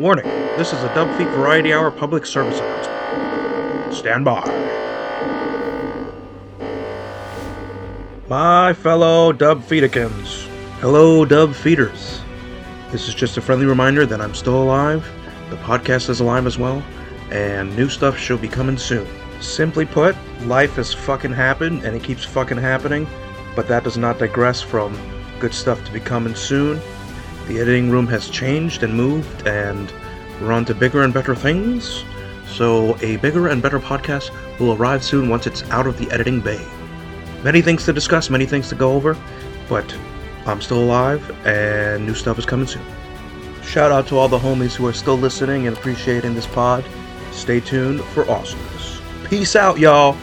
Warning this is a Dub Feet Variety Hour public service announcement. Stand by. My fellow Dub Feetikins. Hello, Dub Feeders. This is just a friendly reminder that I'm still alive, the podcast is alive as well, and new stuff shall be coming soon. Simply put, life has fucking happened and it keeps fucking happening, but that does not digress from good stuff to be coming soon. The editing room has changed and moved, and we're on to bigger and better things. So, a bigger and better podcast will arrive soon once it's out of the editing bay. Many things to discuss, many things to go over, but I'm still alive, and new stuff is coming soon. Shout out to all the homies who are still listening and appreciating this pod. Stay tuned for awesomeness. Peace out, y'all.